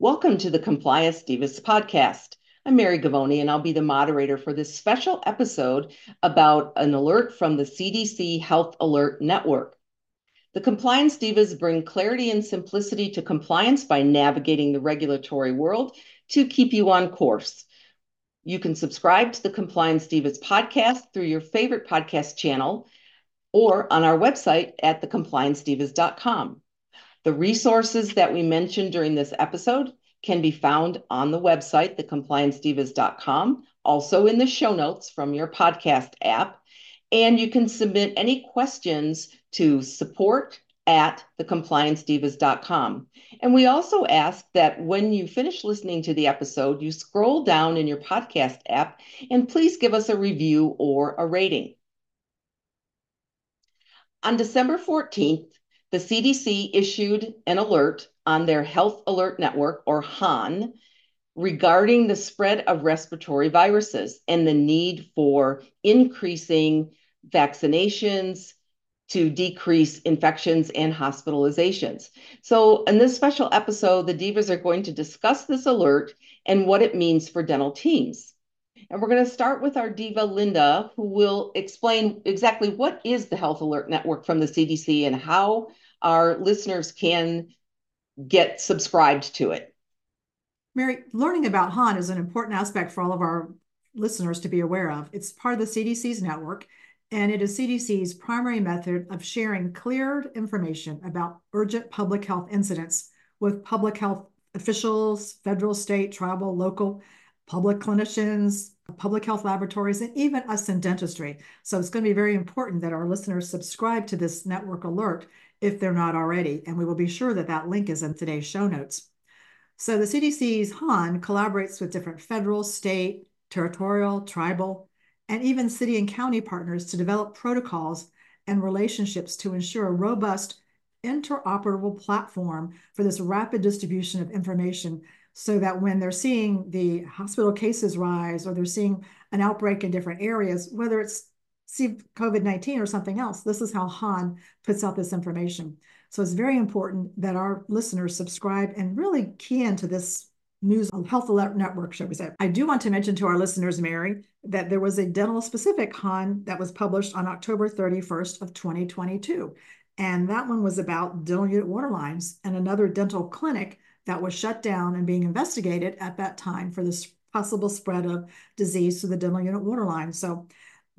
Welcome to the Compliance Divas podcast. I'm Mary Govoni, and I'll be the moderator for this special episode about an alert from the CDC Health Alert Network. The Compliance Divas bring clarity and simplicity to compliance by navigating the regulatory world to keep you on course. You can subscribe to the Compliance Divas podcast through your favorite podcast channel or on our website at thecompliancedivas.com. The resources that we mentioned during this episode can be found on the website, thecompliancedivas.com, also in the show notes from your podcast app. And you can submit any questions to support at thecompliancedivas.com. And we also ask that when you finish listening to the episode, you scroll down in your podcast app and please give us a review or a rating. On December 14th, the CDC issued an alert on their Health Alert Network, or HAN, regarding the spread of respiratory viruses and the need for increasing vaccinations to decrease infections and hospitalizations. So, in this special episode, the Divas are going to discuss this alert and what it means for dental teams. And we're going to start with our diva, Linda, who will explain exactly what is the Health Alert Network from the CDC and how our listeners can get subscribed to it. Mary, learning about HAN is an important aspect for all of our listeners to be aware of. It's part of the CDC's network, and it is CDC's primary method of sharing cleared information about urgent public health incidents with public health officials, federal, state, tribal, local, public clinicians, public health laboratories, and even us in dentistry. So it's going to be very important that our listeners subscribe to this network alert if they're not already. And we will be sure that that link is in today's show notes. So the CDC's HAN collaborates with different federal, state, territorial, tribal, and even city and county partners to develop protocols and relationships to ensure a robust interoperable platform for this rapid distribution of information so that when they're seeing the hospital cases rise or they're seeing an outbreak in different areas, whether it's see COVID-19 or something else. This is how Han puts out this information. So it's very important that our listeners subscribe and really key into this news health alert network, shall we say. I do want to mention to our listeners, Mary, that there was a dental specific Han that was published on October 31st of 2022. And that one was about dental unit water lines and another dental clinic that was shut down and being investigated at that time for this possible spread of disease to the dental unit water line. So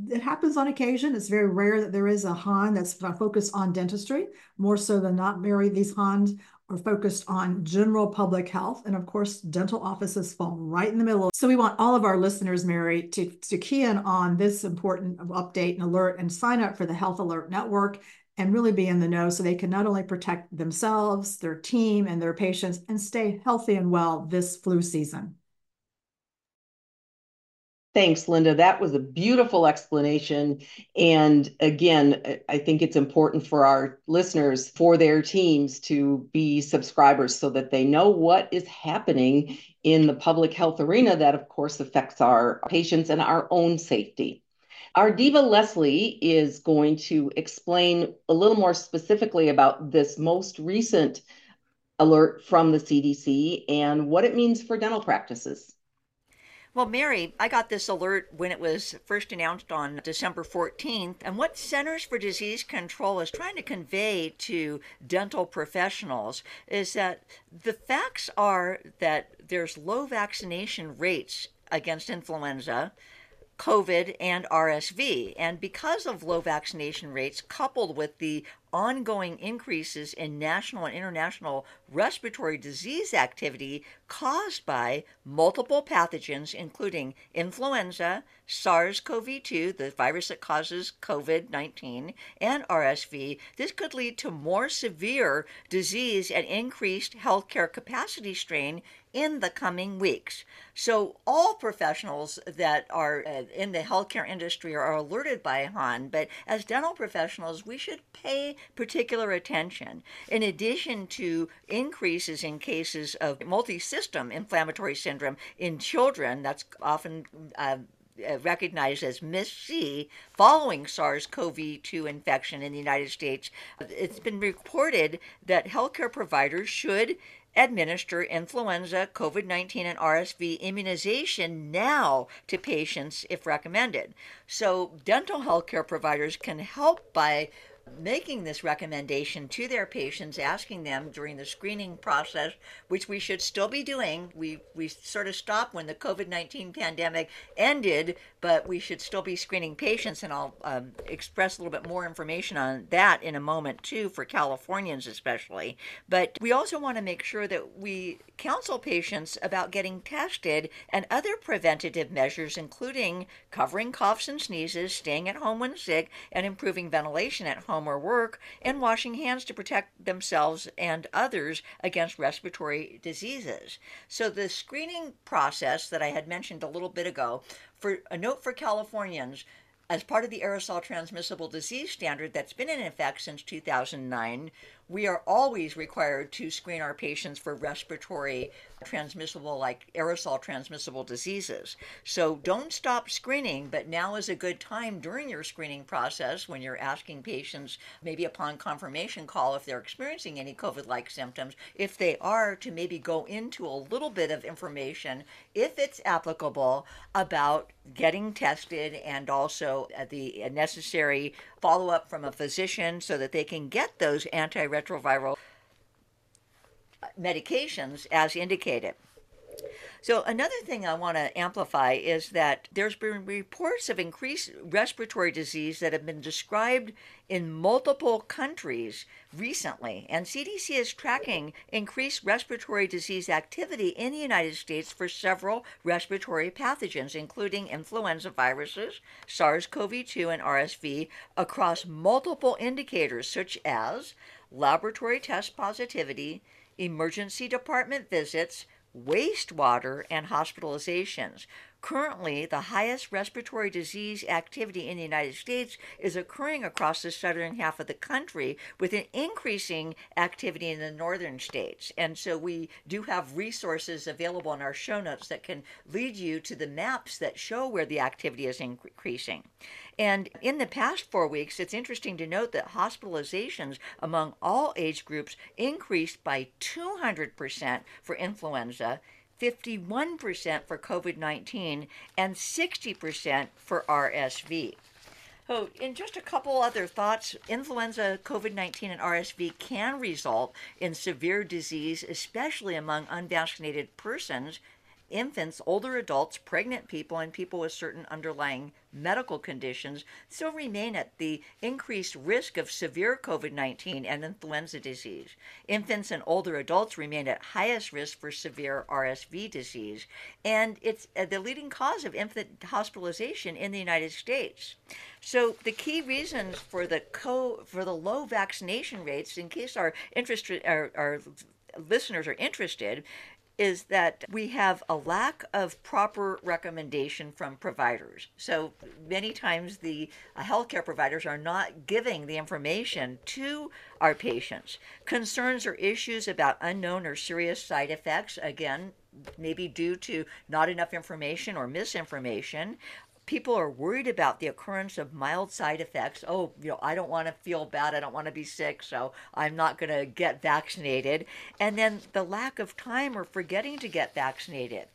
it happens on occasion. It's very rare that there is a Han that's focused on dentistry, more so than not. Mary, these Hans are focused on general public health. And of course, dental offices fall right in the middle. So we want all of our listeners, Mary, to, to key in on this important update and alert and sign up for the Health Alert Network and really be in the know so they can not only protect themselves, their team, and their patients and stay healthy and well this flu season. Thanks, Linda. That was a beautiful explanation. And again, I think it's important for our listeners, for their teams to be subscribers so that they know what is happening in the public health arena that, of course, affects our patients and our own safety. Our diva Leslie is going to explain a little more specifically about this most recent alert from the CDC and what it means for dental practices. Well, Mary, I got this alert when it was first announced on December 14th. And what Centers for Disease Control is trying to convey to dental professionals is that the facts are that there's low vaccination rates against influenza. COVID and RSV. And because of low vaccination rates, coupled with the ongoing increases in national and international respiratory disease activity caused by multiple pathogens, including influenza, SARS CoV 2, the virus that causes COVID 19, and RSV, this could lead to more severe disease and increased healthcare capacity strain in the coming weeks. So, all professionals that are uh, in the healthcare industry are alerted by HAN, but as dental professionals, we should pay particular attention. In addition to increases in cases of multi system inflammatory syndrome in children, that's often uh, uh recognized as MIS-C following SARS-CoV-2 infection in the United States. It's been reported that healthcare providers should administer influenza, COVID 19, and RSV immunization now to patients if recommended. So, dental health care providers can help by making this recommendation to their patients, asking them during the screening process, which we should still be doing. We we sort of stopped when the COVID nineteen pandemic ended, but we should still be screening patients, and I'll um, express a little bit more information on that in a moment too, for Californians especially. But we also want to make sure that we counsel patients about getting tested and other preventative measures, including covering coughs and sneezes, staying at home when sick, and improving ventilation at home or work, and washing hands to protect themselves and others against respiratory diseases. So, the screening process that I had mentioned a little bit ago for a note for Californians, as part of the aerosol transmissible disease standard that's been in effect since 2009, we are always required to screen our patients for respiratory transmissible, like aerosol transmissible diseases. So don't stop screening, but now is a good time during your screening process when you're asking patients, maybe upon confirmation call, if they're experiencing any COVID like symptoms. If they are, to maybe go into a little bit of information, if it's applicable, about getting tested and also the necessary follow up from a physician so that they can get those antiretroviral medications as indicated. So, another thing I want to amplify is that there's been reports of increased respiratory disease that have been described in multiple countries recently, and CDC is tracking increased respiratory disease activity in the United States for several respiratory pathogens, including influenza viruses, SARS CoV 2, and RSV, across multiple indicators such as laboratory test positivity, emergency department visits, wastewater, and hospitalizations. Currently, the highest respiratory disease activity in the United States is occurring across the southern half of the country with an increasing activity in the northern states. And so we do have resources available in our show notes that can lead you to the maps that show where the activity is increasing. And in the past four weeks, it's interesting to note that hospitalizations among all age groups increased by 200% for influenza 51% for COVID 19, and 60% for RSV. So, in just a couple other thoughts, influenza, COVID 19, and RSV can result in severe disease, especially among unvaccinated persons, infants, older adults, pregnant people, and people with certain underlying medical conditions still remain at the increased risk of severe COVID 19 and influenza disease. Infants and older adults remain at highest risk for severe RSV disease, and it's uh, the leading cause of infant hospitalization in the United States. So the key reasons for the co for the low vaccination rates, in case our interest our, our listeners are interested, is that we have a lack of proper recommendation from providers. So many times the uh, healthcare providers are not giving the information to our patients. Concerns or issues about unknown or serious side effects, again, maybe due to not enough information or misinformation people are worried about the occurrence of mild side effects. Oh, you know, I don't want to feel bad. I don't want to be sick, so I'm not going to get vaccinated. And then the lack of time or forgetting to get vaccinated.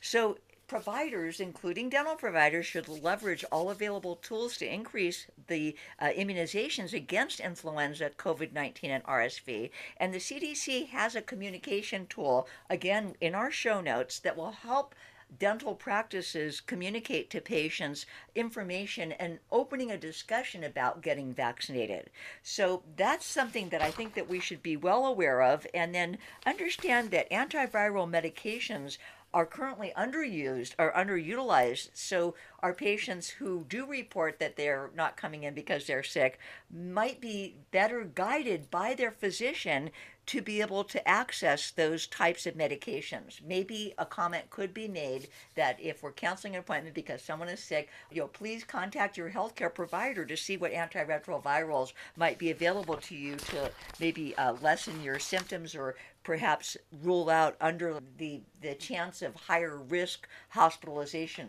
So providers, including dental providers, should leverage all available tools to increase the uh, immunizations against influenza, COVID 19, and RSV. And the CDC has a communication tool, again, in our show notes, that will help dental practices communicate to patients information and opening a discussion about getting vaccinated. So that's something that I think that we should be well aware of and then understand that antiviral medications are currently underused or underutilized. So our patients who do report that they're not coming in because they're sick might be better guided by their physician to be able to access those types of medications. Maybe a comment could be made that if we're canceling an appointment because someone is sick, you know, please contact your healthcare provider to see what antiretrovirals might be available to you to maybe uh, lessen your symptoms or perhaps rule out under the, the chance of higher risk hospitalization.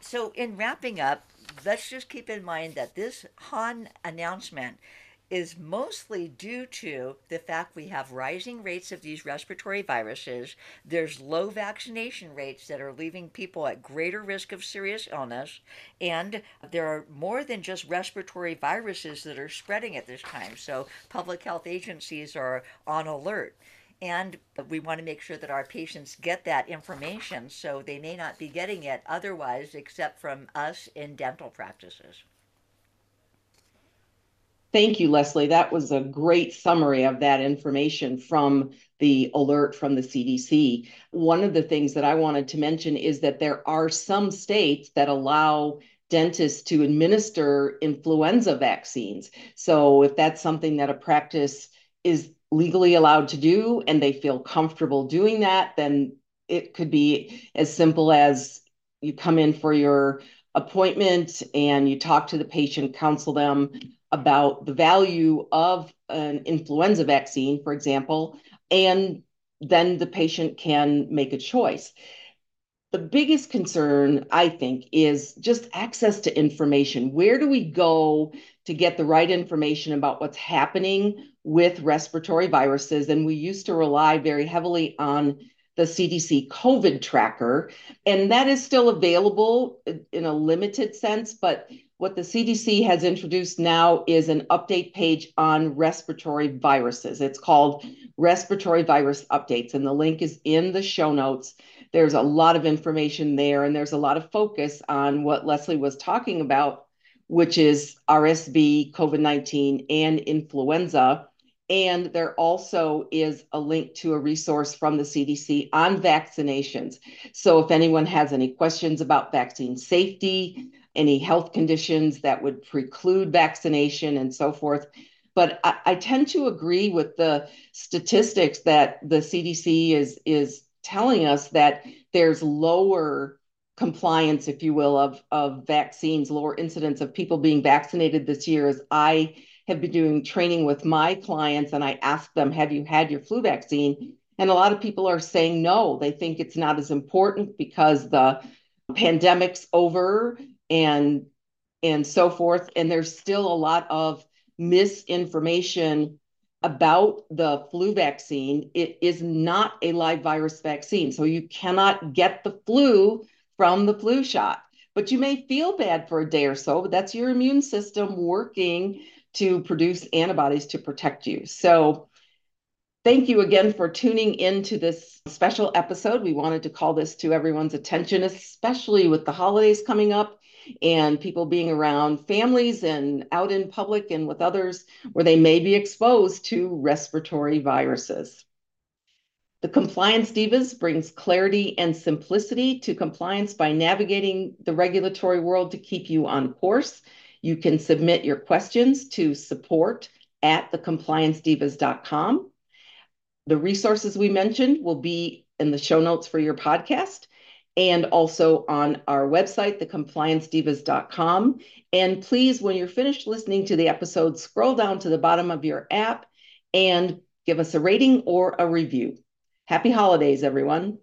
So, in wrapping up, let's just keep in mind that this HAN announcement is mostly due to the fact we have rising rates of these respiratory viruses. There's low vaccination rates that are leaving people at greater risk of serious illness. And there are more than just respiratory viruses that are spreading at this time. So public health agencies are on alert. And we want to make sure that our patients get that information so they may not be getting it otherwise, except from us in dental practices. Thank you, Leslie. That was a great summary of that information from the alert from the CDC. One of the things that I wanted to mention is that there are some states that allow dentists to administer influenza vaccines. So if that's something that a practice is legally allowed to do and they feel comfortable doing that, then it could be as simple as you come in for your appointment and you talk to the patient, counsel them about the value of an influenza vaccine, for example, and then the patient can make a choice. The biggest concern, I think, is just access to information. Where do we go to get the right information about what's happening with respiratory viruses? And we used to rely very heavily on the CDC COVID tracker, and that is still available in a limited sense, but what the CDC has introduced now is an update page on respiratory viruses. It's called Respiratory Virus Updates, and the link is in the show notes. There's a lot of information there, and there's a lot of focus on what Leslie was talking about, which is RSV, COVID 19, and influenza. And there also is a link to a resource from the CDC on vaccinations. So if anyone has any questions about vaccine safety, any health conditions that would preclude vaccination and so forth. But I, I tend to agree with the statistics that the CDC is is telling us that there's lower compliance, if you will, of, of vaccines, lower incidence of people being vaccinated this year as I have been doing training with my clients and I ask them, have you had your flu vaccine? And a lot of people are saying no. They think it's not as important because the pandemic's over and and so forth. And there's still a lot of misinformation about the flu vaccine. It is not a live virus vaccine so you cannot get the flu from the flu shot. But you may feel bad for a day or so but that's your immune system working to produce antibodies to protect you. So Thank you again for tuning in to this special episode. We wanted to call this to everyone's attention, especially with the holidays coming up and people being around families and out in public and with others where they may be exposed to respiratory viruses. The Compliance Divas brings clarity and simplicity to compliance by navigating the regulatory world to keep you on course. You can submit your questions to support at thecompliancedivas.com. The resources we mentioned will be in the show notes for your podcast and also on our website, thecompliancedivas.com. And please, when you're finished listening to the episode, scroll down to the bottom of your app and give us a rating or a review. Happy holidays, everyone.